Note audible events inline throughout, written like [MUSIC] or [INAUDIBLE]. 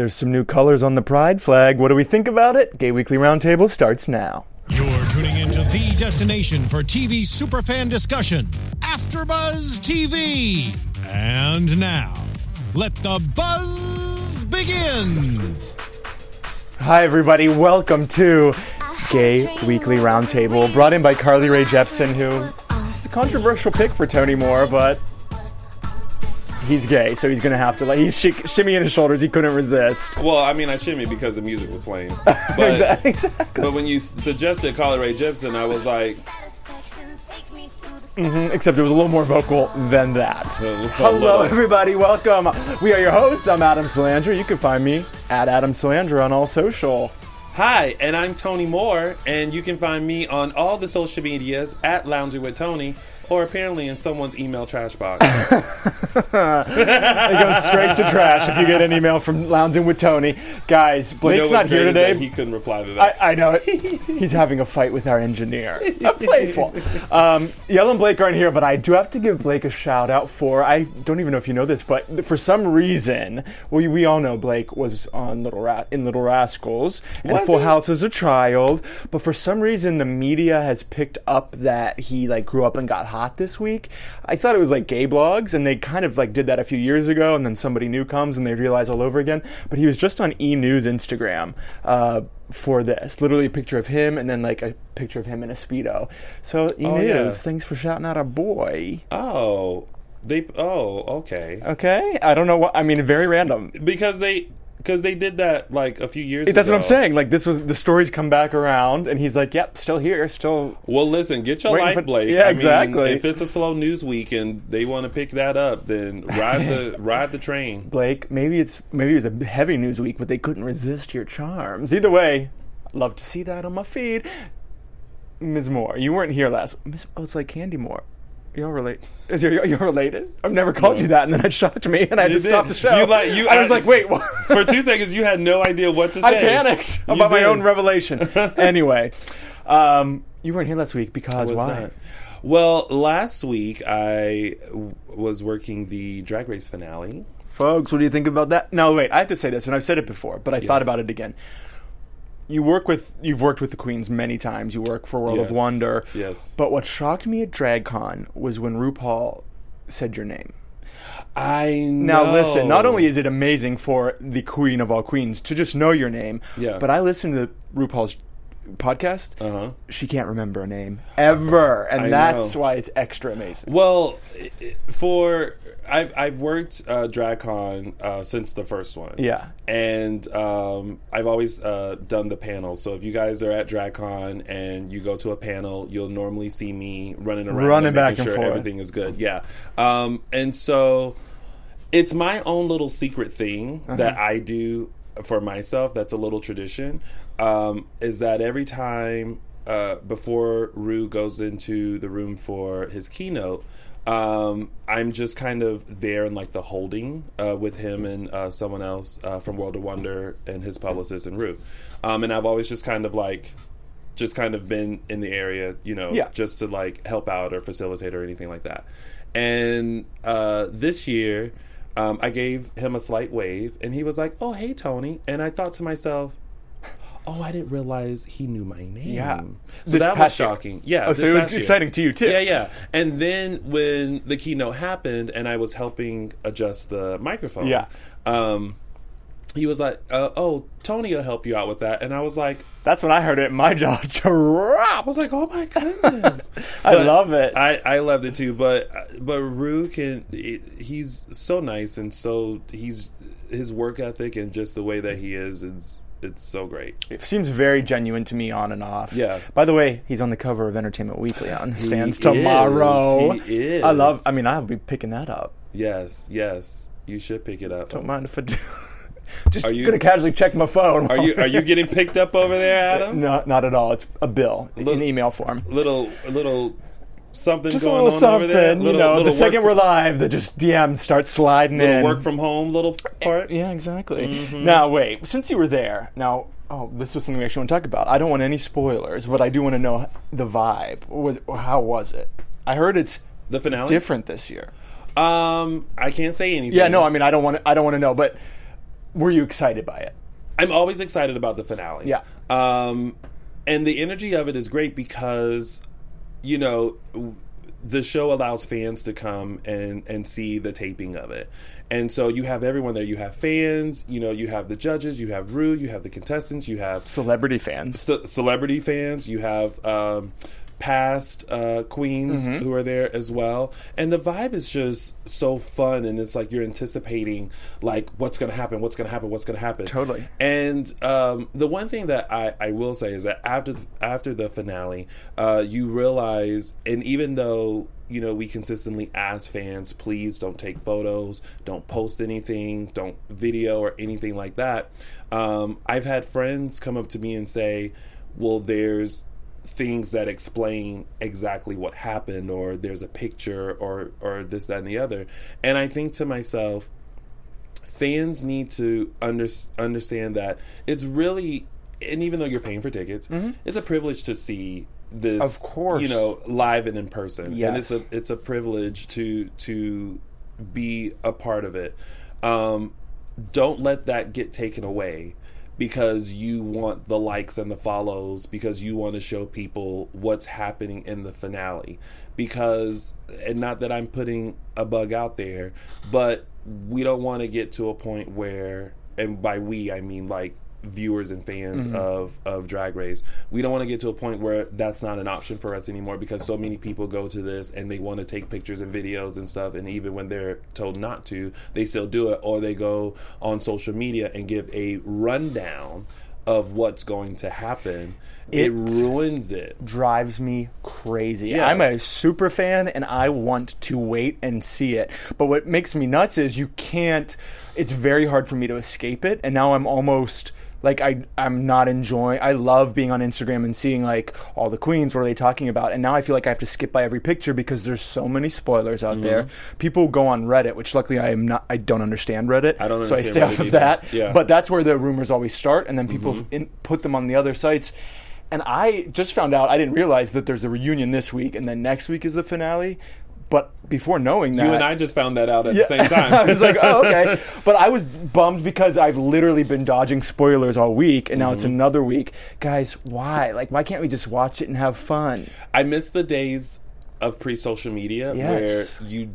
There's some new colors on the pride flag. What do we think about it? Gay Weekly Roundtable starts now. You're tuning into the destination for TV superfan discussion, AfterBuzz TV. And now, let the buzz begin. Hi, everybody. Welcome to Gay Weekly Roundtable, brought in by Carly Rae Jepsen, who is a controversial pick for Tony Moore, but he's gay, so he's gonna have to like he's sh- shimmying his shoulders. He couldn't resist. Well, I mean, I shimmy because the music was playing. [LAUGHS] But, exactly. but when you suggested Carly Rae Jepsen, I was like, mm-hmm, Except it was a little more vocal than that. Hello. Hello, everybody. Welcome. We are your hosts. I'm Adam Salandra. You can find me at Adam Salandra on all social. "Hi," and I'm Tony Moore, and you can find me on all the social medias at Lounging with Tony, or apparently in someone's email trash box. [LAUGHS] It goes straight to trash if you get an email from Lounging with Tony. Guys, You know Blake's not here today. He couldn't reply to that. I, I know it. He's having a fight with our engineer. Uh, playful. Um, Yell and Blake aren't here, but I do have to give Blake a shout out for. I don't even know if you know this, but for some reason, we, we all know Blake was on Little Ra- in Little Rascals and Was Full he? House as a child. But for some reason, the media has picked up that he like grew up and got hot this week. I thought it was like gay blogs, and they kind of like did that a few years ago, and then somebody new comes and they realize all over again. But he was just on E News Instagram. Uh, for this, literally a picture of him and then like a picture of him in a speedo. So E Oh, News, yeah. thanks for shouting out a boy. oh, they. Oh, okay. Okay, I don't know what I mean. Very random. Because they, because they did that like a few years. Ago. That's what I'm saying. Like this was the stories come back around, and he's like, "Yep, still here, still." Well, listen, get your life, for- Blake. Yeah, I mean, exactly. if it's a slow news week and they want to pick that up, then ride the [LAUGHS] ride the train. Blake, maybe it's maybe it was a heavy news week, but they couldn't resist your charms. Either way, I'd love to see that on my feed. Ms. Moore, you weren't here last. Ms. Oh, it's like Candy Moore. You're relate. Is you're, you're related? I've never called you that, and then it shocked me, and I had You to did. stop the show. You like- you- I was like, wait, what? For two seconds, you had no idea what to [LAUGHS] say. I panicked You about my own revelation. [LAUGHS] anyway, um, you weren't here last week because why? not. Well, last week I w- was working the Drag Race finale. Folks, what do you think about that? No, wait, I have to say this, and I've said it before, but I thought about it again. You work with, you've worked with the queens many times. You work for World of Wonder. Yes. But what shocked me at DragCon was when RuPaul said your name. I Now, listen, not only is it amazing for the queen of all queens to just know your name, Yeah. but I listened to RuPaul's podcast. Uh huh. She can't remember a name ever, and I that's know. why it's extra amazing. Well, for I've I've worked uh, DragCon uh, since the first one. Yeah. and um, I've always uh, done the panels. So if you guys are at DragCon and you go to a panel, you'll normally see me running around, Running and back and sure forth. everything is good. Yeah, um, and so it's my own little secret thing Uh-huh. that I do for myself. That's a little tradition. Um, is that every time uh, before Ru goes into the room for his keynote, um, I'm just kind of there in like the holding uh, with him and uh, someone else uh, from World of Wonder and his publicist and Ru. Um, and I've always just kind of like just kind of been in the area, you know, Yeah. just to like help out or facilitate or anything like that. And uh, this year, um, I gave him a slight wave, and he was like, "Oh, hey, Tony," and I thought to myself. Oh, I didn't realize he knew my name. Yeah. so This that was past year. shocking. Yeah, Oh, so it was past year. exciting to you, too. Yeah, yeah. And then when the keynote happened, and I was helping adjust the microphone, Yeah. um, he was like, uh, "Oh, Tony will help you out with that," and I was like, That's when I heard it. My [LAUGHS] jaw dropped. I was like, oh my goodness, [LAUGHS] I love it. I, I loved it too, but but Ru can he's so nice and so he's his work ethic and just the way that he is is it's so great. It seems very genuine to me on and off. Yeah. By the way, he's on the cover of Entertainment Weekly on stands is. tomorrow. He is. I love. I mean, I'll be picking that up. Yes, yes, you should pick it up. Don't mind if I do. Just Are you- gonna casually check my phone. Are you are you getting picked up over there, [LAUGHS] Adam? No, not at all. It's a bill in email form. Little little something Just a little on something, over there. you know. The second we're live, the just DMs start sliding little in. work from home little part. Yeah, exactly. Mm-hmm. Now, wait. Since you were there, now, oh, this was something we actually want to talk about. I don't want any spoilers, but I do want to know the vibe. Was how was it? I heard it's The finale. different this year. Um, I can't say anything. Yeah, no, I mean, I don't want to. I don't want to know, but were you excited by it? I'm always excited about the finale. Yeah. Um, and the energy of it is great because, you know, the show allows fans to come and and see the taping of it. And so you have everyone there. You have fans, you know, you have the judges, you have Ru, you have the contestants, you have Celebrity fans. ce- celebrity fans, you have um, past uh, queens Mm-hmm. who are there as well, and the vibe is just so fun, and it's like you're anticipating like what's going to happen, what's going to happen, what's going to happen. Totally. And um, the one thing that I, I will say is that after the, after the finale, uh, you realize, and even though you know we consistently ask fans, please don't take photos, don't post anything, don't video or anything like that. Um, I've had friends come up to me and say, "Well, there's." Things that explain exactly what happened or there's a picture or or this that and the other and i think to myself fans need to under, understand that it's really and even though you're paying for tickets it's a privilege to see this Mm-hmm. Of course. you know live and in person and it's a it's a privilege to to be a part of it um don't let that get taken away because you want the likes and the follows because you want to show people what's happening in the finale. Because and not that I'm putting a bug out there but we don't want to get to a point where and by we I mean like viewers and fans mm-hmm. of of drag race we don't want to get to a point where that's not an option for us anymore because so many people go to this and they want to take pictures and videos and stuff and even when they're told not to they still do it or they go on social media and give a rundown of what's going to happen it, It- ruins it drives me crazy. Yeah. I'm a super fan and I want to wait and see it. But what makes me nuts is you can't it's very hard for me to escape it and now I'm almost like I I'm not enjoying I love being on Instagram and seeing like all the queens what are they talking about and now I feel like I have to skip by every picture because there's so many spoilers out there. Mm-hmm. People go on Reddit, which luckily I am not I don't understand Reddit. I don't so I stay Reddit off of either. that. Yeah. Mm-hmm. But that's where the rumors always start, and then people in, put them on the other sites. And I just found out I didn't realize that there's a reunion this week, and then next week is the finale. But before knowing that, you and I just found that out at Yeah. the same [LAUGHS] time I was like, oh, okay. [LAUGHS] But I was bummed because I've literally been dodging spoilers all week, and now Mm-hmm. it's another week. Guys, why? Like, why can't we just watch it and have fun? I miss the days of pre-social media Yes. where you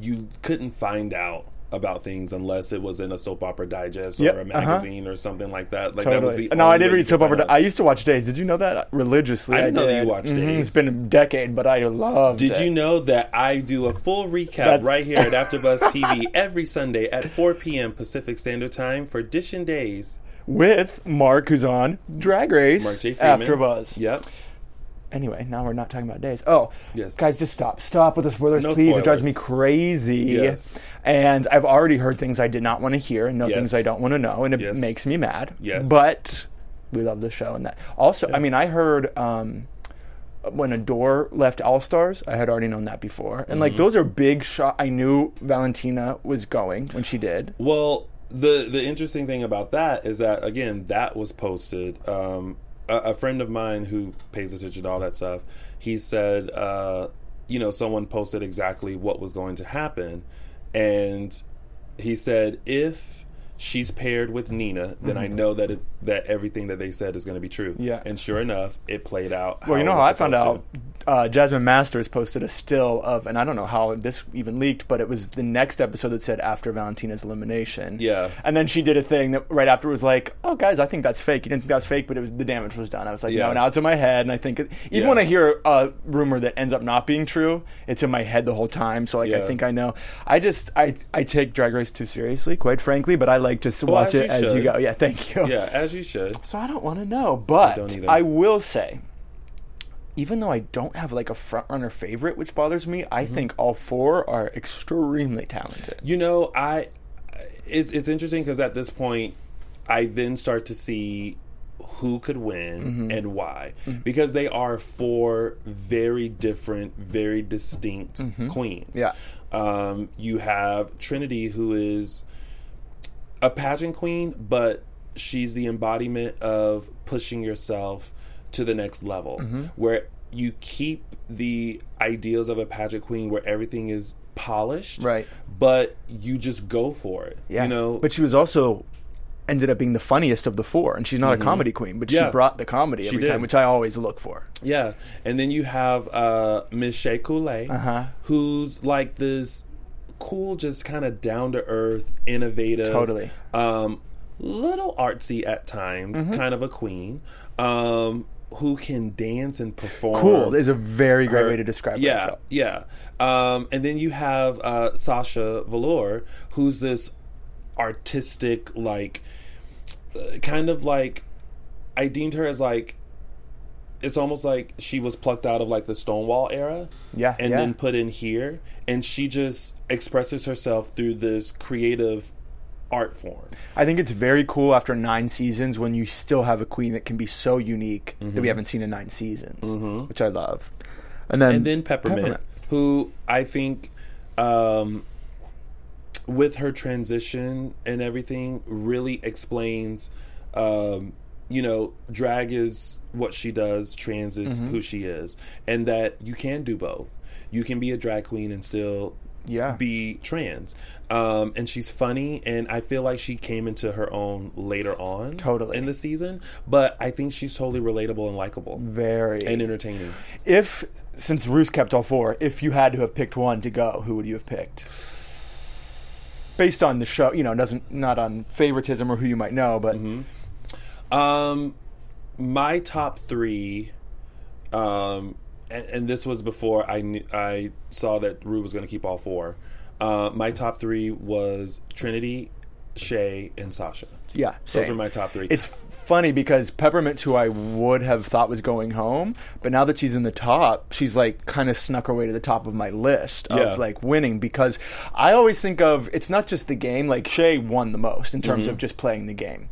you couldn't find out about things unless it was in a soap opera digest Yep, or a uh-huh. magazine or something like that. Like that was the No, I did read soap opera. out. I used to watch Days. Did you know that religiously? I didn't know that you watched Mhm. Days. It's been a decade, but I loved Did it. you know that I do a full recap That's- right here at [LAUGHS] AfterBuzz TV every Sunday at 4 p.m. Pacific Standard Time for Dish and Days? with Mark, who's on Drag Race Mark J. Freeman. after Buzz. Yep. Anyway, now we're not talking about days. Oh, Yes. guys, just stop. Stop with the spoilers, No please. It drives me crazy. Yes. And I've already heard things I did not want to hear and know Yes. things I don't want to know, and it Yes. makes me mad. Yes. But we love the show and that. Also, I mean, I heard um, when Adore left All Stars, I had already known that before. And, Mm-hmm. like, those are big shot. I knew Valentina was going when she did. Well, the the interesting thing about that is that again, that was posted. Um, a, friend of mine who pays attention to all that stuff, he said, uh, you know, someone posted exactly what was going to happen, and he said if she's paired with Nina, then I know that it, that everything that they said is going to be true. Mm-hmm. Yeah. and sure enough, it played out. Well, you know how I found out? Uh, Jasmine Masters posted a still of, and I don't know how this even leaked, but it was the next episode that said after Valentina's elimination. Yeah. And then she did a thing that right after was like, "Oh, guys, I think that's fake. You didn't think that was fake, but it was the damage was done." I was like, Yeah. "No, now it's in my head." And I think it, even Yeah. when I hear a rumor that ends up not being true, it's in my head the whole time. So like, I think I know. I just I I take Drag Race too seriously, quite frankly, but I like to s- Well, watch it you as you go. Yeah, thank you. Yeah, as you should. So I don't want to know, but don't. I will say, even though I don't have like a front runner favorite, which bothers me, I Mm-hmm. think all four are extremely talented. You know, I it's it's interesting because at this point, I then start to see who could win Mm-hmm. and why because they are four very different, very distinct queens. Mm-hmm. Yeah. um, you have Trinity, who is a pageant queen, but she's the embodiment of pushing yourself to the next level, Mm-hmm. where you keep the ideals of a pageant queen where everything is polished, Right. But you just go for it, Yeah. you know. but she was also ended up being the funniest of the four. And she's not a comedy queen, but Mm-hmm. Yeah. she brought the comedy every time, which I always look for. Yeah, and then you have uh, Miss Shea Coulee, Uh-huh. who's like this cool, just kind of down to earth, innovative, Totally. um, little artsy at times, Mm-hmm. kind of a queen, um, who can dance and perform. Cool is a very great her- way to describe. Yeah, felt. yeah. Um, and then you have uh, Sasha Velour, who's this artistic, like, uh, kind of like, I deemed her as like, it's almost like she was plucked out of like the Stonewall era, Yeah, and yeah. then put in here, and she just expresses herself through this creative art form. I think it's very cool after nine seasons when you still have a queen that can be so unique Mm-hmm. that we haven't seen in nine seasons, which I love. And then, and then Peppermint, who I think, um, with her transition and everything, really explains. Um, you know, drag is what she does, trans is who she is, and that you can do both. You can be a drag queen and still Yeah. be trans. Um, and she's funny, and I feel like she came into her own later on, Totally. in the season. But I think she's totally relatable and likable very and entertaining. if since Ru's kept all four, if you had to have picked one to go, who would you have picked? Based on the show, you know, doesn't not on favoritism or who you might know, but Mm-hmm. Um, my top three, um, and, and this was before I knew, I saw that Ru was going to keep all four. Uh, my top three was Trinity, Shea, and Sasha. yeah, Those same. are my top three. It's funny because Peppermint, who I would have thought was going home, but now that she's in the top, she's like kind of snuck her way to the top of my list of Yeah. like winning because I always think of it's not just the game. Like Shea won the most in Mm-hmm. terms of just playing the game,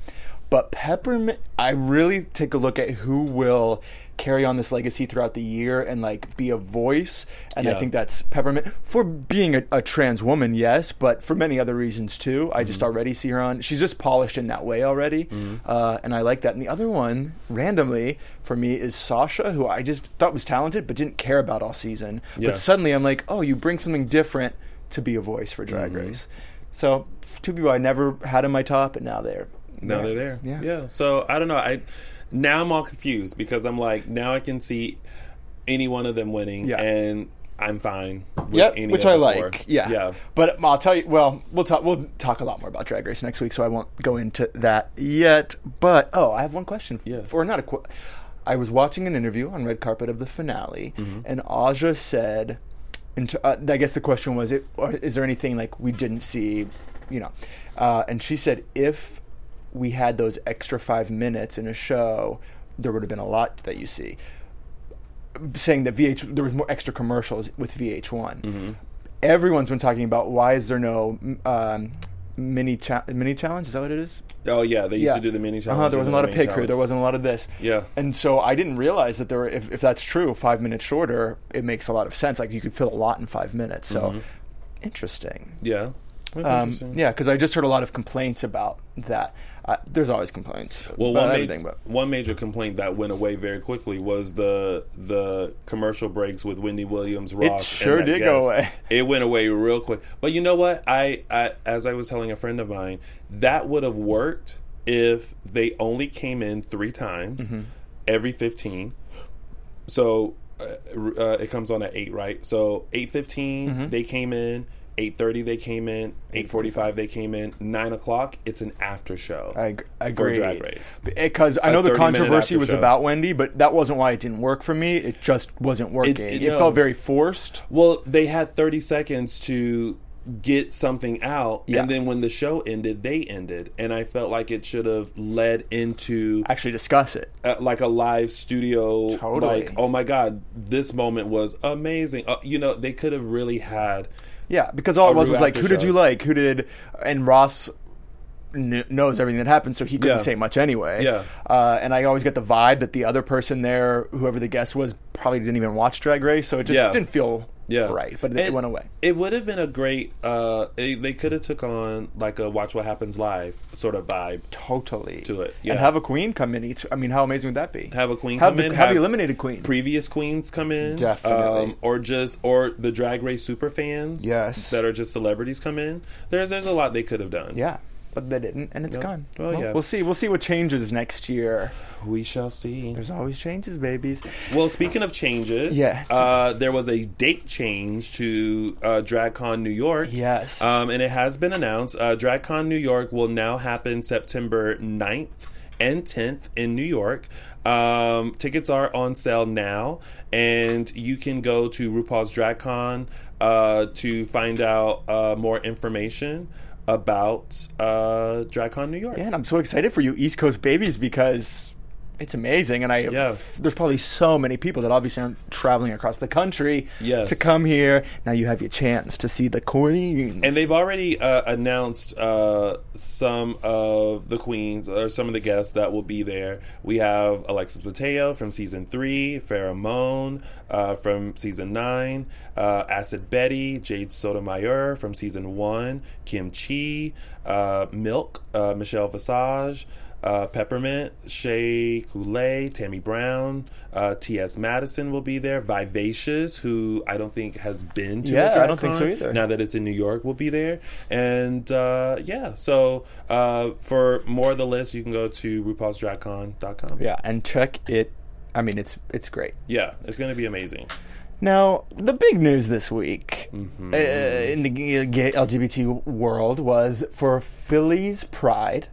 but Peppermint, I really take a look at who will carry on this legacy throughout the year and like be a voice. And i think that's peppermint. For being a, a trans woman yes but for many other reasons too. I Mm-hmm. just already see her on she's just polished in that way already. Uh, and i like that. And the other one randomly for me is sasha who i just thought was talented but didn't care about all season. Yeah. but suddenly i'm like oh you bring something different to be a voice for drag Mm-hmm. race. So two people i never had in my top and now they're now they're there. yeah yeah. So I don't know. I now I'm all confused because I'm like now I can see any one of them winning, Yeah. and I'm fine. With Yep, any which I like. four. Yeah, yeah. But I'll tell you. Well, we'll talk. We'll talk a lot more about Drag Race next week, so I won't go into that yet. But oh, I have one question. Yes. Or not a. Qu- I was watching an interview on red carpet of the finale, Mm-hmm. and Aja said, t- uh, "I guess the question was, it, or is there anything like we didn't see, you know?" Uh, and she said, "If we had those extra five minutes in a show, there would have been a lot that you see." saying that VH there was more extra commercials with VH1. Mm-hmm. Everyone's been talking about why is there no um, mini cha- mini challenge? Is that what it is? Oh yeah, they used to do the mini challenge. Uh-huh, there wasn't a lot of pit crew. There wasn't a lot of this. Yeah. And so I didn't realize that there were. If, if that's true, five minutes shorter, it makes a lot of sense. Like you could fill a lot in five minutes. So interesting. Yeah. Um, Mm-hmm. interesting. yeah, because I just heard a lot of complaints about that. Uh, there's always complaints. Well, about one, everything, ma- but one major complaint that went away very quickly was the the commercial breaks with Wendy Williams, Ross. and sure did go away. [LAUGHS] It went away real quick. But you know what? I, I as I was telling a friend of mine, that would have worked if they only came in three times Mm-hmm. every fifteen. So uh, uh, it comes on at eight, right? So eight Mm-hmm. they came in. Eight thirty they came in. Eight forty five they came in. Nine o'clock it's an after show. I, I for agree. Drag Race. Because I know the controversy was show. about Wendy, but that wasn't why it didn't work for me. It just wasn't working. It, it- no. felt very forced. Well, they had 30 seconds to get something out, Yeah. and then when the show ended, they ended, and I felt like it should have led into Actually, discuss it. uh, like a live studio. Totally. Like, oh my god, this moment was amazing. Uh, you know, they could have really had. Yeah, because all it was was like, who did you like? Who did? And Ross kn- knows everything that happened, so he couldn't Yeah. say much anyway. Yeah. Uh, and I always get the vibe that the other person there, whoever the guest was, probably didn't even watch Drag Race, so it just Yeah. didn't feel Yeah, right. But it, it went away. It would have been a great. Uh, it, they could have took on like a Watch What Happens Live sort of vibe. Totally. To it, yeah. And have a queen come in each. I mean, how amazing would that be? Have a queen have come the, in. Have the eliminated queen. previous queens come in, Definitely. um, or just or the Drag Race super fans, Yes. that are just celebrities come in. There's there's a lot they could have done. yeah. But they didn't, and it's Yep. gone. Well, yeah. We'll see. We'll see what changes next year. We shall see. There's always changes, babies. Well, speaking of changes, Yeah. uh, there was a date change to uh, DragCon New York. Yes. Um, and it has been announced. Uh, DragCon New York will now happen September 9th and 10th in New York. Um, tickets are on sale now, and you can go to RuPaul's DragCon uh, to find out uh, more information about uh, DragCon New York. Yeah, and I'm so excited for you East Coast babies because it's amazing, and I Yeah. there's probably so many people that obviously aren't traveling across the country Yes. to come here. Now you have your chance to see the queens. And they've already uh, announced uh, some of the queens or some of the guests that will be there. We have Alexis Mateo from season three, Moan uh, from season nine, uh, Acid Betty, Jade Sotomayor from season one, Kim Chi, uh, Milk, uh, Michelle Visage. Uh, Peppermint, Shea Coulee, Tammy Brown, uh, T.S. Madison will be there. Vivacious, who I don't think has been to Yeah, a I don't think so either. Now that it's in New York, will be there. And uh, yeah, so uh, for more of the list, you can go to RuPaul'sDragCon.com. yeah, and check it. I mean, it's it's great. Yeah, it's going to be amazing. Now, the big news this week Mm-hmm. uh, in the gay gay LGBT world was for Philly's Pride,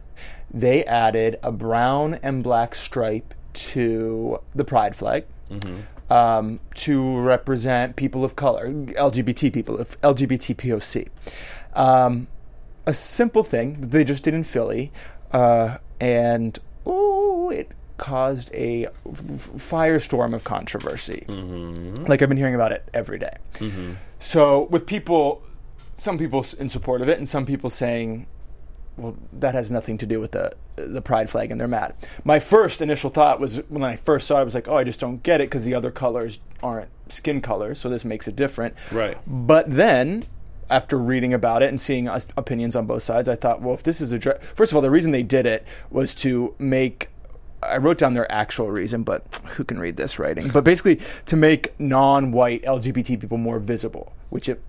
they added a brown and black stripe to the Pride flag. Mm-hmm. Um, to represent people of color, LGBT people, of LGBT POC. Um, a simple thing they just did in Philly, uh, and ooh, it caused a f- firestorm of controversy. Like I've been hearing about it every day. So with people, some people in support of it, and some people saying, "Well, that has nothing to do with the the pride flag," and they're mad. My first initial thought was when I first saw it, I was like, "Oh, I just don't get it because the other colors aren't skin colors, so this makes it different." Right. But then, after reading about it and seeing us- opinions on both sides, I thought, well, if this is a dre- first of all, the reason they did it was to make. I wrote down their actual reason, but who can read this writing? But basically, to make non-white LGBT people more visible, which it,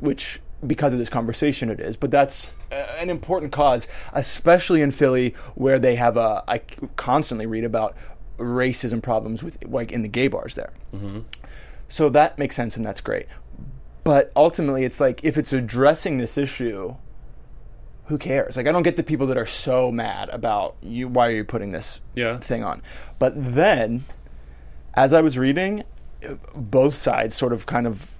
which because of this conversation it is. But that's an important cause, especially in Philly, where they have a. I constantly read about racism problems with like in the gay bars there. Mm-hmm. So that makes sense and that's great. But ultimately, it's like if it's addressing this issue, who cares? Like, I don't get the people that are so mad about you. Why are you putting this Yeah. thing on? But then, as I was reading, both sides sort of kind of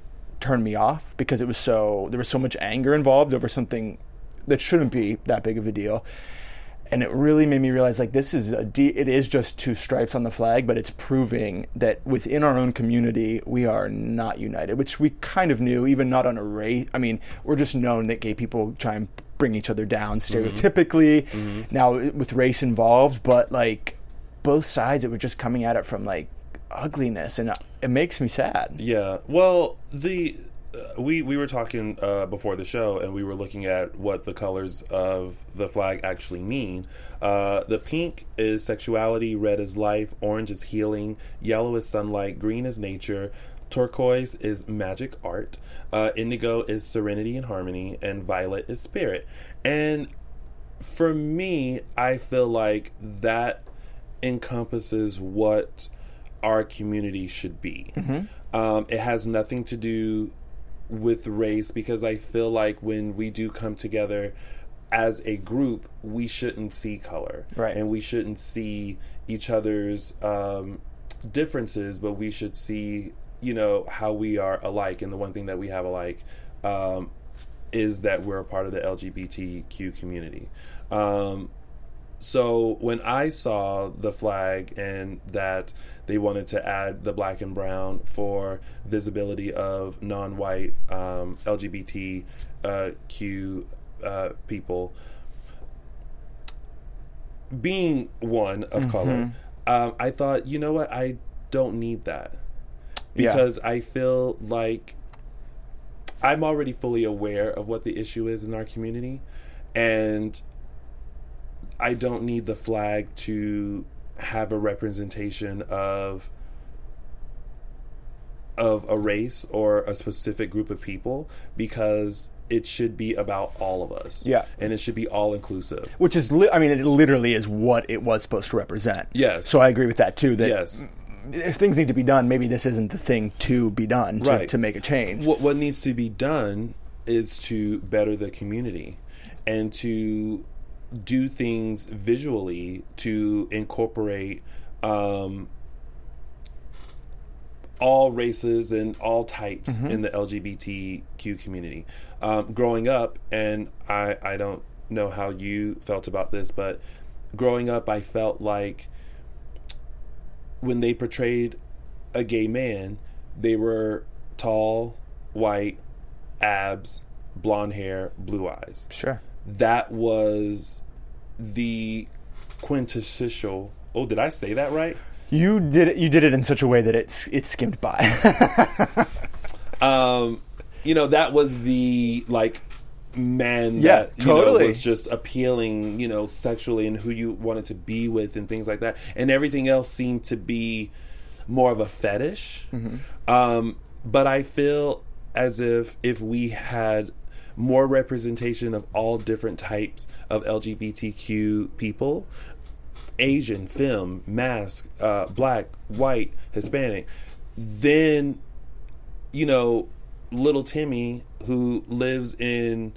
turned me off because it was so there was so much anger involved over something that shouldn't be that big of a deal. And it really made me realize like this is a de- it is just two stripes on the flag but it's proving that within our own community we are not united which we kind of knew even not on a race i mean we're just known that gay people try and bring each other down mm-hmm. stereotypically mm-hmm. now with race involved but like both sides it was just coming at it from like ugliness and it makes me sad Yeah. Well, the uh, we we were talking uh, before the show, and we were looking at what the colors of the flag actually mean. Uh, the pink is sexuality, red is life, orange is healing, yellow is sunlight, green is nature, turquoise is magic art, uh, indigo is serenity and harmony, and violet is spirit. And for me, I feel like that encompasses what our community should be. Um, it has nothing to do with race because I feel like when we do come together as a group, we shouldn't see color. Right. And we shouldn't see each other's um, differences, but we should see, you know, how we are alike. And the one thing that we have alike um, is that we're a part of the LGBTQ community. Um, so when I saw the flag and that they wanted to add the black and brown for visibility of non-white um, LGBTQ uh, people, being one of color, um, I thought, you know what, I don't need that. Yeah. because I feel like I'm already fully aware of what the issue is in our community, and I don't need the flag to have a representation of of a race or a specific group of people because it should be about all of us. Yeah. and it should be all inclusive. which is li- I mean it literally is what it was supposed to represent. Yes. So I agree with that too that Yes. if things need to be done, maybe this isn't the thing to be done to, Right. to make a change. What what needs to be done is to better the community and to do things visually to incorporate um, all races and all types in the LGBTQ community. Um, growing up, and I, I don't know how you felt about this, but growing up, I felt like when they portrayed a gay man, they were tall, white, abs, blonde hair, blue eyes. Sure. That was the quintessential. Oh, did I say that right? You did it. You did it in such a way that it's it skimmed by. [LAUGHS] um, you know, that was the like man Yeah, that you know, totally. was just appealing, you know, sexually and who you wanted to be with and things like that. And everything else seemed to be more of a fetish. Mm-hmm. Um, but I feel as if if we had more representation of all different types of LGBTQ people, Asian, film, mask, uh, black, white, Hispanic, then you know, little Timmy who lives in,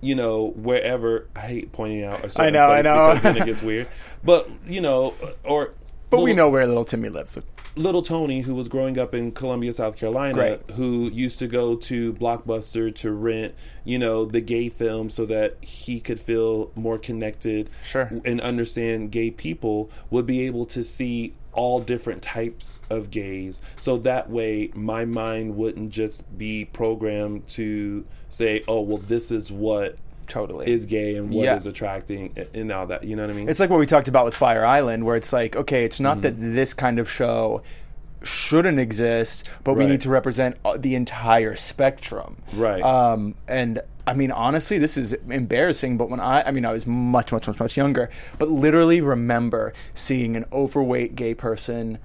you know, wherever. I hate pointing out a certain know, I know. because then it gets [LAUGHS] weird. But you know, or but we know where little Timmy lives. Little Tony, who was growing up in Columbia, South Carolina, Right. who used to go to Blockbuster to rent, you know, the gay film so that he could feel more connected Sure. and understand gay people, would be able to see all different types of gays. So that way, my mind wouldn't just be programmed to say, oh, well, this is what Totally. is gay and what is Yeah. attracting and all that. You know what I mean? It's like what we talked about with Fire Island, where it's like, okay, it's not that Mm-hmm. this kind of show shouldn't exist, but we need to represent uh, the entire spectrum. Right. Um, and I mean, honestly, this is embarrassing, but when I, I mean, I was much, much, much, much younger, but literally remember seeing an overweight gay person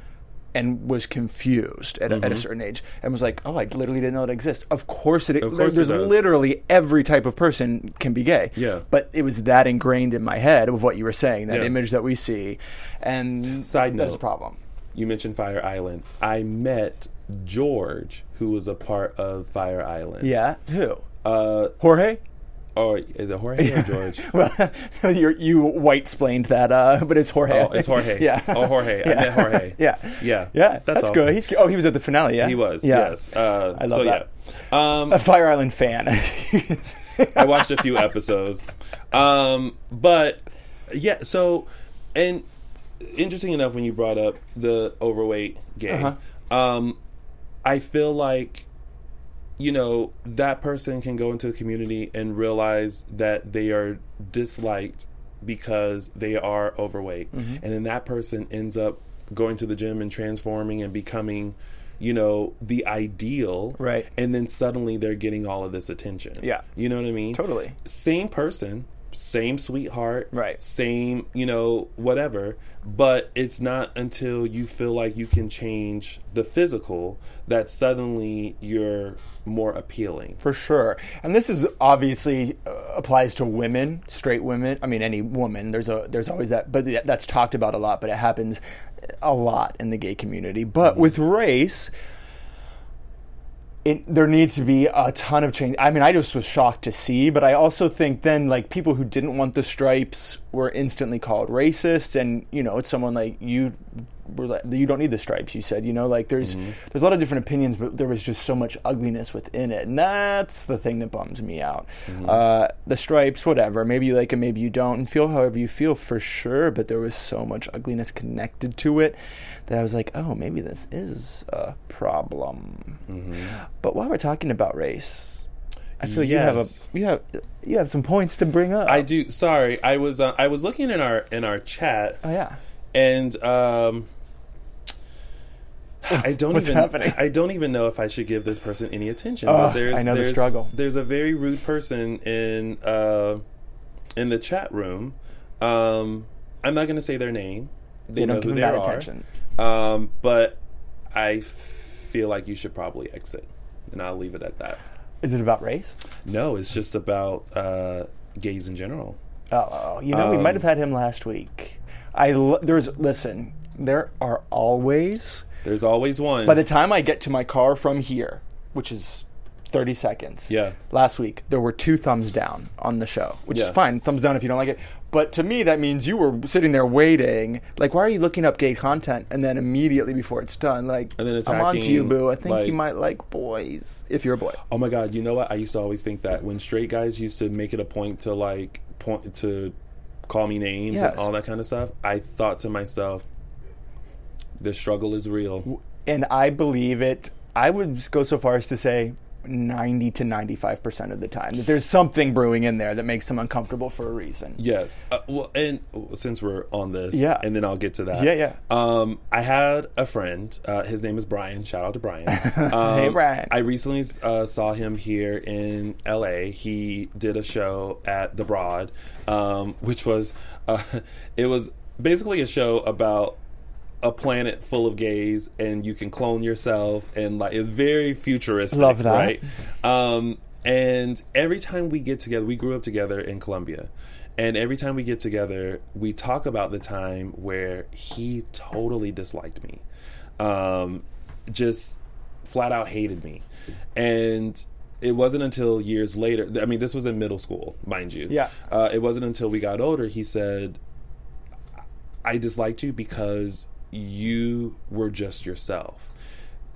and was confused at, a, Mm-hmm. at a certain age and was like, oh, I literally didn't know it exists. Of course it, Of course there's does. literally every type of person can be gay. Yeah. But it was that ingrained in my head of what you were saying, that Yeah. image that we see. And Side that's a problem. you mentioned Fire Island. I met George, who was a part of Fire Island. Yeah. Who? Uh, Jorge? Or is it Jorge or George? [LAUGHS] Well, [LAUGHS] you you white splained that, uh, but it's Jorge. Oh, it's Jorge. [LAUGHS] yeah. Oh, Jorge. I Yeah. met Jorge. Yeah. Yeah. Yeah. That's That's, good. He's oh, he was at the finale. Yeah. He was. Yeah. Yes. Uh, I love so, that. Yeah. Um, A Fire Island fan. I watched a few episodes. Um, but yeah, so and interesting enough when you brought up the overweight gay, Uh-huh. um, I feel like you know that person can go into a community and realize that they are disliked because they are overweight, Mm-hmm. and then that person ends up going to the gym and transforming and becoming you know the ideal Right. and then suddenly they're getting all of this attention Yeah. you know what i mean Totally. same person same sweetheart Right. same you know whatever but it's not until you feel like you can change the physical that suddenly you're more appealing For sure. And this is obviously uh, applies to women, straight women. I mean, any woman. There's a there's always that, but th- that's talked about a lot. But it happens a lot in the gay community. But with race. It, there needs to be a ton of change. I mean, I just was shocked to see, but I also think then like people who didn't want the stripes were instantly called racist, and you know, it's someone like you were like, you don't need the stripes. You said, you know, like there's there's a lot of different opinions, but there was just so much ugliness within it, and that's the thing that bums me out. Uh, the stripes, whatever. Maybe you like it, maybe you don't, and feel however you feel for sure. But there was so much ugliness connected to it that I was like, oh, maybe this is a problem. But while we're talking about race, I feel you have a you have you have some points to bring up. i do sorry i was uh, i was looking in our in our chat oh yeah. and um I [LAUGHS] don't What's even. happening? I don't even know if I should give this person any attention. But there's, I know the struggle. There's a very rude person in uh, in the chat room. Um, I'm not going to say their name. They, don't give them that are. attention. Um, but I feel like you should probably exit, and I'll leave it at that. Is it about race? No, it's just about uh, gays in general. Oh, you know, we might have had him last week. I l- there's listen. There are always There's always one. by the time I get to my car from here, which is 30 seconds. Yeah. Last week there were two thumbs down on the show, which Yeah. is fine. Thumbs down if you don't like it. But to me that means you were sitting there waiting. Like why are you looking up gay content and then immediately before it's done like And then I'm on to you, boo. I think like- you might like boys if you're a boy. Oh my god, you know what? I used to always think that when straight guys used to make it a point to like point to call me names Yes. and all that kind of stuff, I thought to myself, the struggle is real. and I believe it. I would go so far as to say 90 to 95% of the time that there's something brewing in there that makes them uncomfortable for a reason. Yes. Uh, well, and since we're on this, Yeah. and then I'll get to that. Yeah, yeah. Um, I had a friend. Uh, his name is Brian. Shout out to Brian. [LAUGHS] Um, Hey, Brian. I recently uh, saw him here in L.A. He did a show at the Broad, um, which was uh, [LAUGHS] it was basically a show about a planet full of gays and you can clone yourself and like it's very futuristic Love that. right? Um, and every time we get together we grew up together in columbia. And every time we get together we talk about the time where he totally disliked me. Um, just flat out hated me. And it wasn't until years later i mean this was in middle school mind you. Yeah. uh, it wasn't until we got older he said I disliked you because you were just yourself.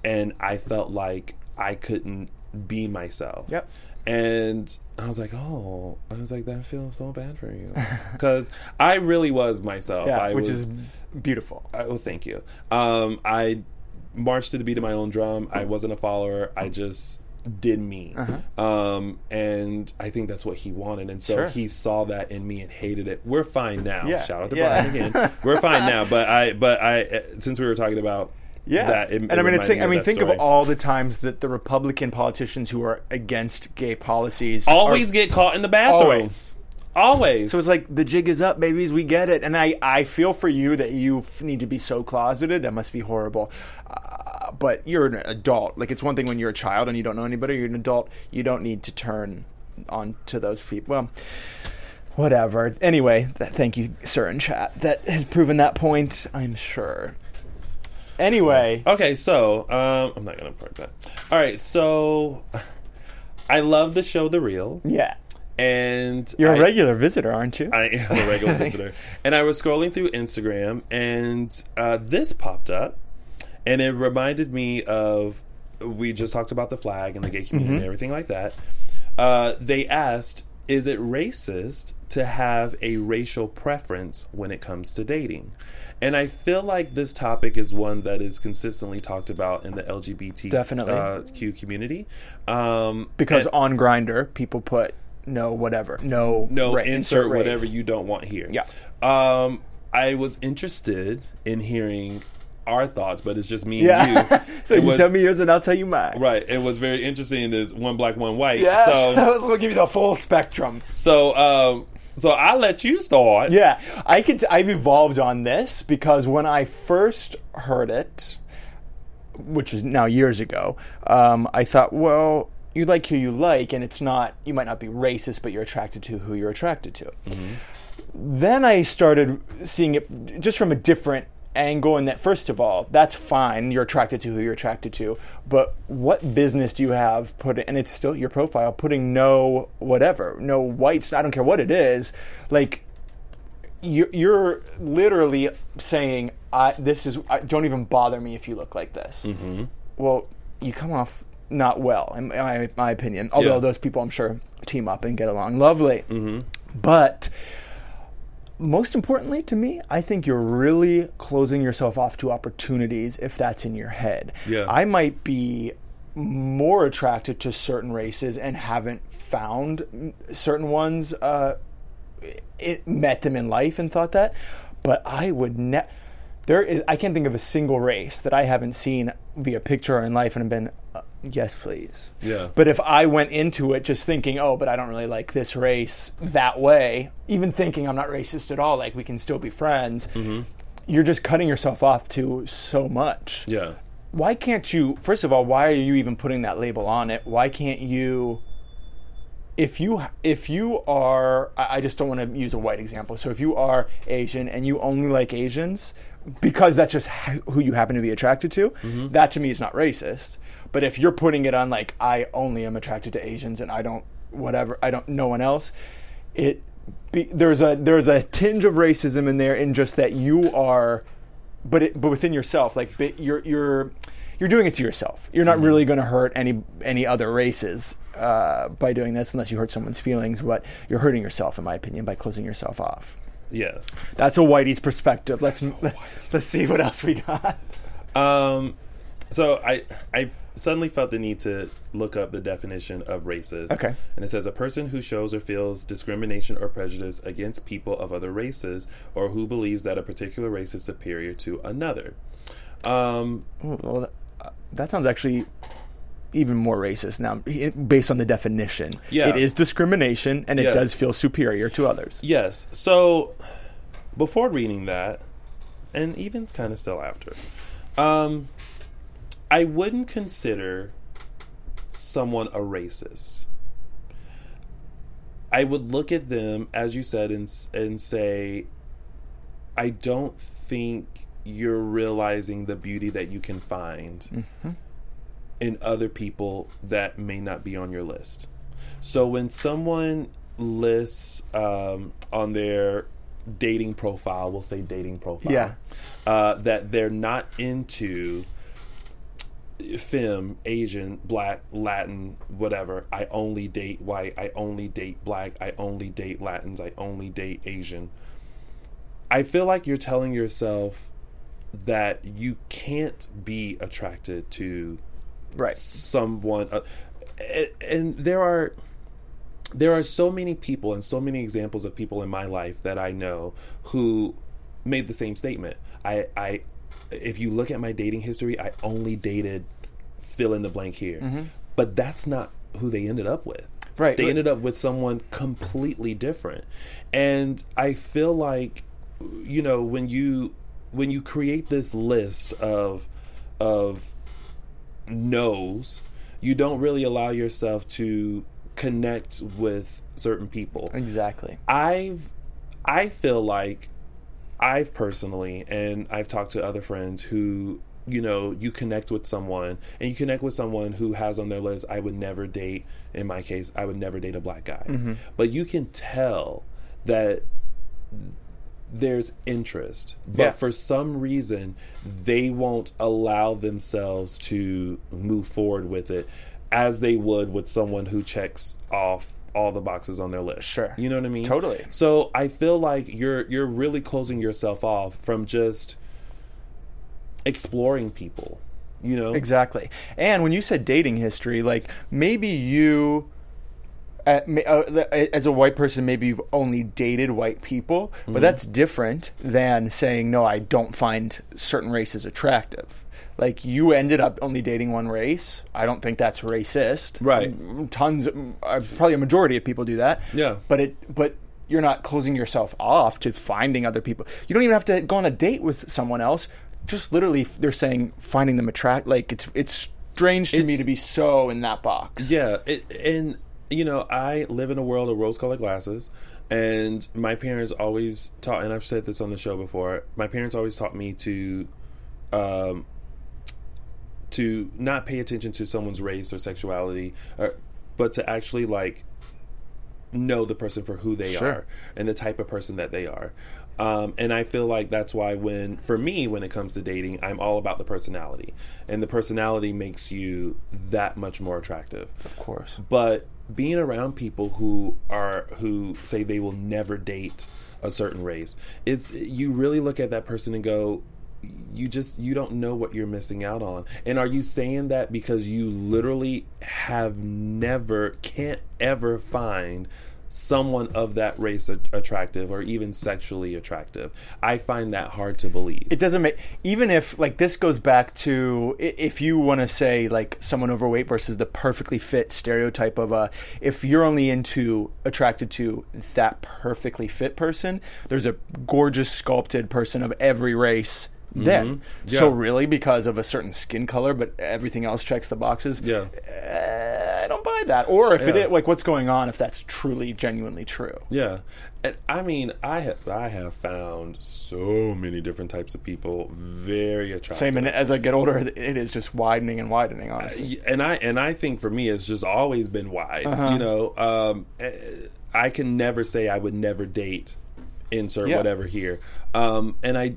And I felt like I couldn't be myself. Yep. And I was like, oh, I was like, that feels so bad for you. [LAUGHS] Because I really was myself. Yeah, I which was, is beautiful. I, oh, thank you. Um, I marched to the beat of my own drum. I wasn't a follower. I just did me. Um, and I think that's what he wanted. And so Uh-huh. Sure. he saw that in me and hated it. We're fine now. Yeah, Shout out to yeah. Brian again. We're fine now. But I, but I, uh, since we were talking about Yeah, that, it, and it I mean, it's think, me I mean, think story. of all the times that the Republican politicians who are against gay policies always are, get caught in the bathroom. always. Always. So it's like the jig is up, babies. We get it, and I, I feel for you that you need to be so closeted. That must be horrible. Uh, but you're an adult. Like it's one thing when you're a child and you don't know anybody. You're an adult. You don't need to turn on to those people. Well, whatever. Anyway, th- thank you, sir, in chat. That has proven that point. I'm sure. Anyway, Okay, so um, I'm not gonna part that. All right, so I love the show The Real, yeah, and you're a regular visitor, aren't you? I am a regular [LAUGHS] visitor, and I was scrolling through Instagram, and uh, this popped up, and it reminded me of we just talked about the flag and the gay community and everything like that. Uh, they asked, "Is it racist to have a racial preference when it comes to dating?" And I feel like this topic is one that is consistently talked about in the LGBT Definitely. uh, Q community. Um, because and- on Grindr, people put no whatever, no no ra- insert race. whatever you don't want here. Yeah. Um, I was interested in hearing our thoughts, but it's just me Yeah. and you. [LAUGHS] so It you was- tell me yours and I'll tell you mine. Right. It was very interesting. There's one black, one white. Yeah. So, [LAUGHS] I was going to give you the full spectrum. so, um, so I'll let you start. Yeah, I could. I've evolved on this because when I first heard it, which is now years ago, um, I thought, well, you like who you like, and it's not. You might not be racist, but you're attracted to who you're attracted to. Then I started seeing it just from a different angle, and that first of all, that's fine. You're attracted to who you're attracted to, but what business do you have put? And it's still your profile putting no whatever, no whites. I don't care what it is. Like you're, you're literally saying, I, "This is I, don't even bother me if you look like this." Mm-hmm. Well, you come off not well, in my, my opinion. Although Yeah. those people, I'm sure, team up and get along lovely. Mm-hmm. But most importantly to me, I think you're really closing yourself off to opportunities if that's in your head. Yeah. I might be more attracted to certain races and haven't found certain ones uh, it met them in life and thought that, but I would never. there is I can't think of a single race that I haven't seen via picture or in life and have been yes please. Yeah. But if I went into it just thinking, oh, but I don't really like this race that way, even thinking I'm not racist at all, like we can still be friends, Mm-hmm. you're just cutting yourself off to so much Yeah. why can't you? First of all, why are you even putting that label on it? Why can't you? If you if you are, I I just don't want to use a white example. So if you are Asian and you only like Asians because that's just who you happen to be attracted to, that to me is not racist. But if you're putting it on like I only am attracted to Asians and I don't whatever I don't no one else, it be, there's a there's a tinge of racism in there in just that you are but it, but within yourself, like you're you're you're doing it to yourself. You're not really going to hurt any any other races uh, by doing this, unless you hurt someone's feelings. But you're hurting yourself, in my opinion, by closing yourself off. Yes. That's a whitey's perspective. Let's [LAUGHS] let's see what else we got. Um, so I I suddenly felt the need to look up the definition of racist. Okay. And it says a person who shows or feels discrimination or prejudice against people of other races, or who believes that a particular race is superior to another. Um, Well, that, uh, that sounds actually even more racist now, based on the definition. Yeah. it is discrimination, and it Yes. does feel superior to others. Yes. So before reading that, and even kind of still after, um, I wouldn't consider someone a racist. I would look at them, as you said, and and say, I don't think you're realizing the beauty that you can find in other people that may not be on your list. So when someone lists um, on their dating profile, we'll say dating profile, Yeah. uh, that they're not into femme, Asian, black, Latin, whatever. I only date white. I only date black. I only date Latins. I only date Asian. I feel like you're telling yourself that you can't be attracted to Right. someone uh, and, and there are there are so many people and so many examples of people in my life that I know who made the same statement. I I if you look at my dating history, I only dated fill in the blank here. But that's not who they ended up with. Right. They Right. ended up with someone completely different. And I feel like you know, when you when you create this list of of knows, you don't really allow yourself to connect with certain people. Exactly. I've I feel like I've personally and I've talked to other friends who you know you connect with someone and you connect with someone who has on their list I would never date in my case I would never date a black guy mm-hmm. but you can tell that there's interest but Yeah. for some reason they won't allow themselves to move forward with it as they would with someone who checks off all the boxes on their list Sure. you know what i mean Totally. so i feel like you're you're really closing yourself off from just exploring people you know Exactly. And when you said dating history, like maybe you, as a white person, maybe you've only dated white people, Mm-hmm. but that's different than saying, no, I don't find certain races attractive. Like you ended up only dating one race. I don't think that's racist. Right. Tons, uh, probably a majority of people do that. Yeah. But it, but you're not closing yourself off to finding other people. You don't even have to go on a date with someone else. Just literally, they're saying finding them attract. Like it's it's strange to me to be so in that box. Yeah, it, and you know, I live in a world of rose-colored glasses, and my parents always taught, and I've said this on the show before. My parents always taught me to, um, to not pay attention to someone's race or sexuality, or, but to actually like know the person for who they Sure. are and the type of person that they are. Um, and I feel like that's why when, for me, when it comes to dating, I'm all about the personality, and the personality makes you that much more attractive Of course. but being around people who are who say they will never date a certain race it's you really look at that person and go you just you don't know what you're missing out on. And are you saying that because you literally have never can't ever find someone of that race a- attractive or even sexually attractive? I find that hard to believe. It doesn't make even if like this goes back to if you want to say like someone overweight versus the perfectly fit stereotype of a if you're only into attracted to that perfectly fit person, there's a gorgeous sculpted person of every race then. Yeah. So really, because of a certain skin color, but everything else checks the boxes. Yeah. uh, I don't buy that. Or if it Yeah. is like what's going on, if that's truly genuinely true. Yeah, and I mean, I have I have found so many different types of people very attractive. Same, and as I get older, it is just widening and widening. Honestly, Y- and I and I think for me, it's just always been wide. Uh-huh. You know, um, eh, I can never say I would never date. Insert Yeah. whatever here, um, and I.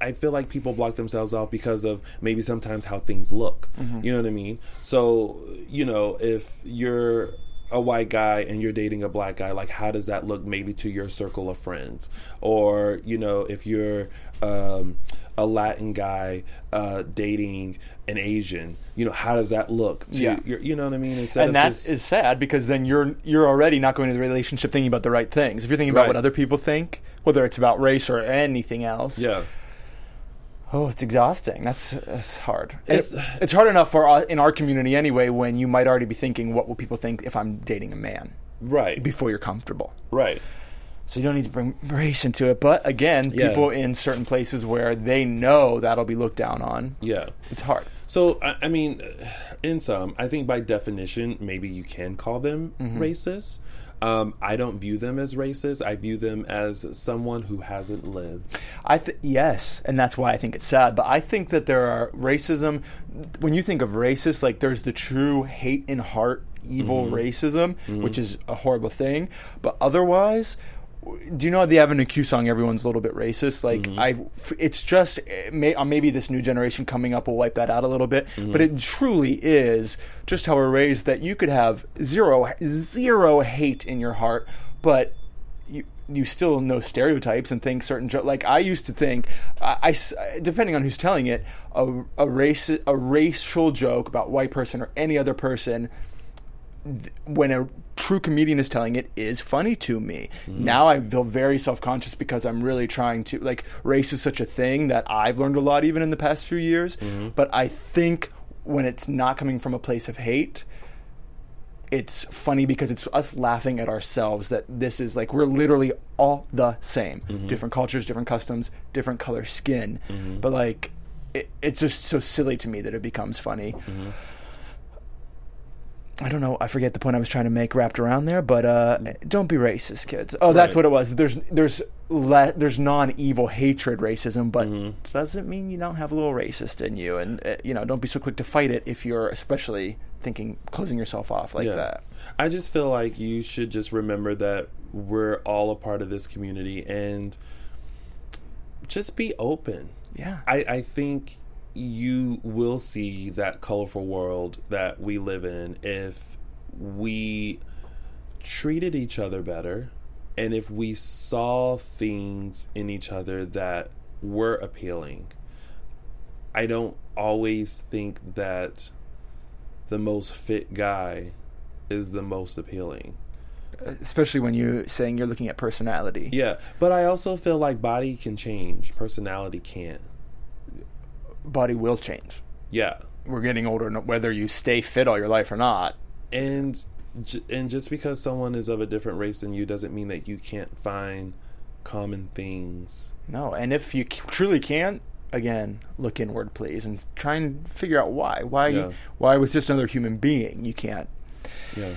I feel like people block themselves off because of maybe sometimes how things look. Mm-hmm. You know what I mean? So, you know, if you're a white guy and you're dating a black guy, like how does that look maybe to your circle of friends? Or, you know, if you're um, a Latin guy uh, dating an Asian, you know, how does that look to Yeah. your, you know what I mean? Instead and that is just, sad because then you're you're already not going into the relationship thinking about the right things. If you're thinking about Right. what other people think, whether it's about race or anything else, yeah. Oh, it's exhausting. That's, that's hard. It's- it- it's hard enough for our, in our community anyway when you might already be thinking, what will people think if I'm dating a man Right. before you're comfortable. right. So you don't need to bring race into it. But again, Yeah. people in certain places where they know that'll be looked down on, Yeah. it's hard. So I, I mean, in some, I think by definition, maybe you can call them Mm-hmm. racist. Um, I don't view them as racist. I view them as someone who hasn't lived. I th- yes, and that's why I think it's sad. But I think that there are racism. When you think of racist, like there's the true hate in heart, evil racism, which is a horrible thing. But otherwise, do you know the Avenue Q song? Everyone's a little bit racist. Like I, it's just eh, may, uh, maybe this new generation coming up will wipe that out a little bit. But it truly is just how we're raised that you could have zero zero hate in your heart, but you you still know stereotypes and think certain jo- like I used to think I depending on who's telling it a, a race a racial joke about white person or any other person th- when a true comedian is telling it is funny to me. Hmm. Now I feel very self-conscious because I'm really trying to like race is such a thing that I've learned a lot even in the past few years, mm-hmm. but I think when it's not coming from a place of hate, it's funny because it's us laughing at ourselves that this is like we're literally all the same. Mm-hmm. Different cultures different customs different color skin. Mm-hmm. But like it, it's just so silly to me that it becomes funny I don't know. I forget the point I was trying to make wrapped around there, but uh, don't be racist, kids. Oh, that's Right. what it was. There's there's le- there's non-evil hatred racism, but doesn't mean you don't have a little racist in you, and uh, you know don't be so quick to fight it if you're especially thinking closing yourself off like that. I just feel like you should just remember that we're all a part of this community and just be open. Yeah. I, I think you will see that colorful world that we live in if we treated each other better and if we saw things in each other that were appealing. I don't always think that the most fit guy is the most appealing. especially when you're saying you're looking at personality. Yeah, but I also feel like body can change, personality can't. Body will change. Yeah. We're getting older, whether you stay fit all your life or not. and and just because someone is of a different race than you doesn't mean that you can't find common things. No, and if you truly can't, again, look inward, please, and try and figure out why. Why? Yeah. Why with just another human being you can't? Yeah.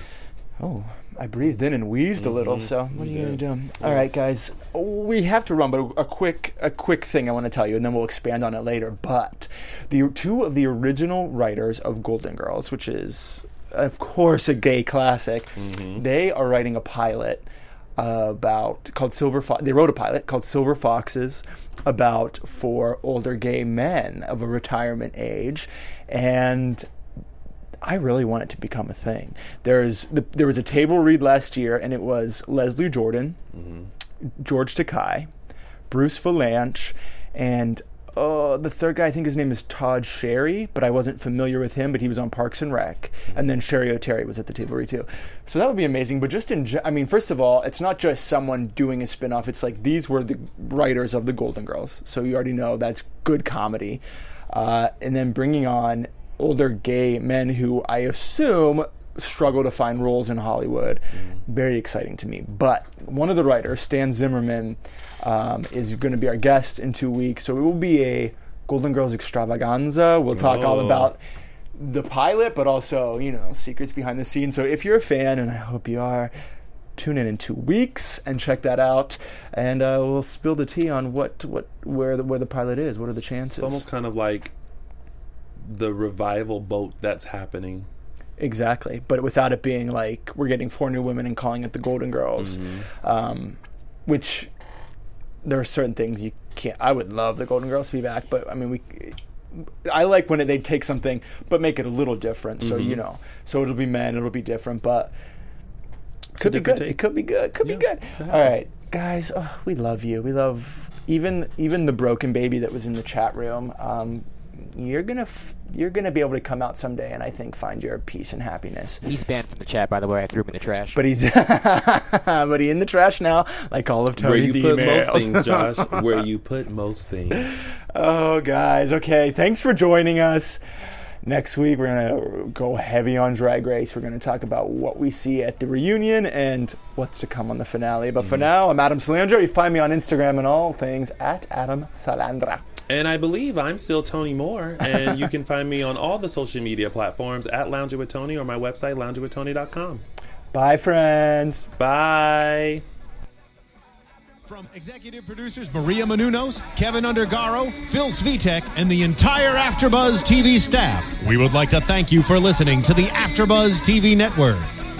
Oh, I breathed in and wheezed a little. Mm-hmm. So what are you gonna do? All right, guys, we have to run, but a, a quick, a quick thing I want to tell you, and then we'll expand on it later. But the two of the original writers of Golden Girls, which is, of course, a gay classic, mm-hmm. they are writing a pilot about called Silver Fox. They wrote a pilot called Silver Foxes about four older gay men of a retirement age, and I really want it to become a thing. There's the, there was a table read last year, and it was Leslie Jordan, George Takei, Bruce Vilanch, and uh, the third guy. I think his name is Todd Sherry, but I wasn't familiar with him. But he was on Parks and Rec, and then Cheri Oteri was at the table read too. So that would be amazing. But just in, I mean, first of all, it's not just someone doing a spin-off. It's like these were the writers of the Golden Girls, so you already know that's good comedy. Uh, and then bringing on older gay men who I assume struggle to find roles in Hollywood. Very exciting to me. But one of the writers, Stan Zimmerman, um, is going to be our guest in two weeks. So it will be a Golden Girls Extravaganza. We'll talk all Oh. about the pilot, but also you know secrets behind the scenes. So if you're a fan, and I hope you are. Tune in in two weeks and check that out, and uh, we'll spill the tea on what, what where the where the pilot is. What are the chances? It's almost kind of like the revival boat that's happening. Exactly, but without it being like we're getting four new women and calling it the Golden Girls, um, which there are certain things you can't. I would love the Golden Girls to be back, but I mean we. I like when it, they take something but make it a little different. So you know, so it'll be men, it'll be different, but could be good. take. It could be good. Could Yeah, be good. could All right, guys, oh, we love you. We love even even the broken baby that was in the chat room. Um, you're gonna f- you're gonna be able to come out someday, and I think find your peace and happiness. He's banned from the chat, by the way. I threw him in the trash. But he's [LAUGHS] but he in the trash now, like all of Tony's Where you put emails. most things, [LAUGHS] Josh. Where you put most things. oh, guys, okay. Thanks for joining us. Next week we're gonna go heavy on Drag Race. We're gonna talk about what we see at the reunion and what's to come on the finale. But for Mm-hmm. now, I'm Adam Salandra. You find me on Instagram and all things at Adam Salandra. And I believe I'm still Tony Moore, and you can find me on all the social media platforms at Lounging with Tony or my website, loungingwithtony.com. Bye, friends. Bye. From executive producers Maria Menounos, Kevin Undergaro, Phil Svitek, and the entire AfterBuzz TV staff, we would like to thank you for listening to the AfterBuzz TV network.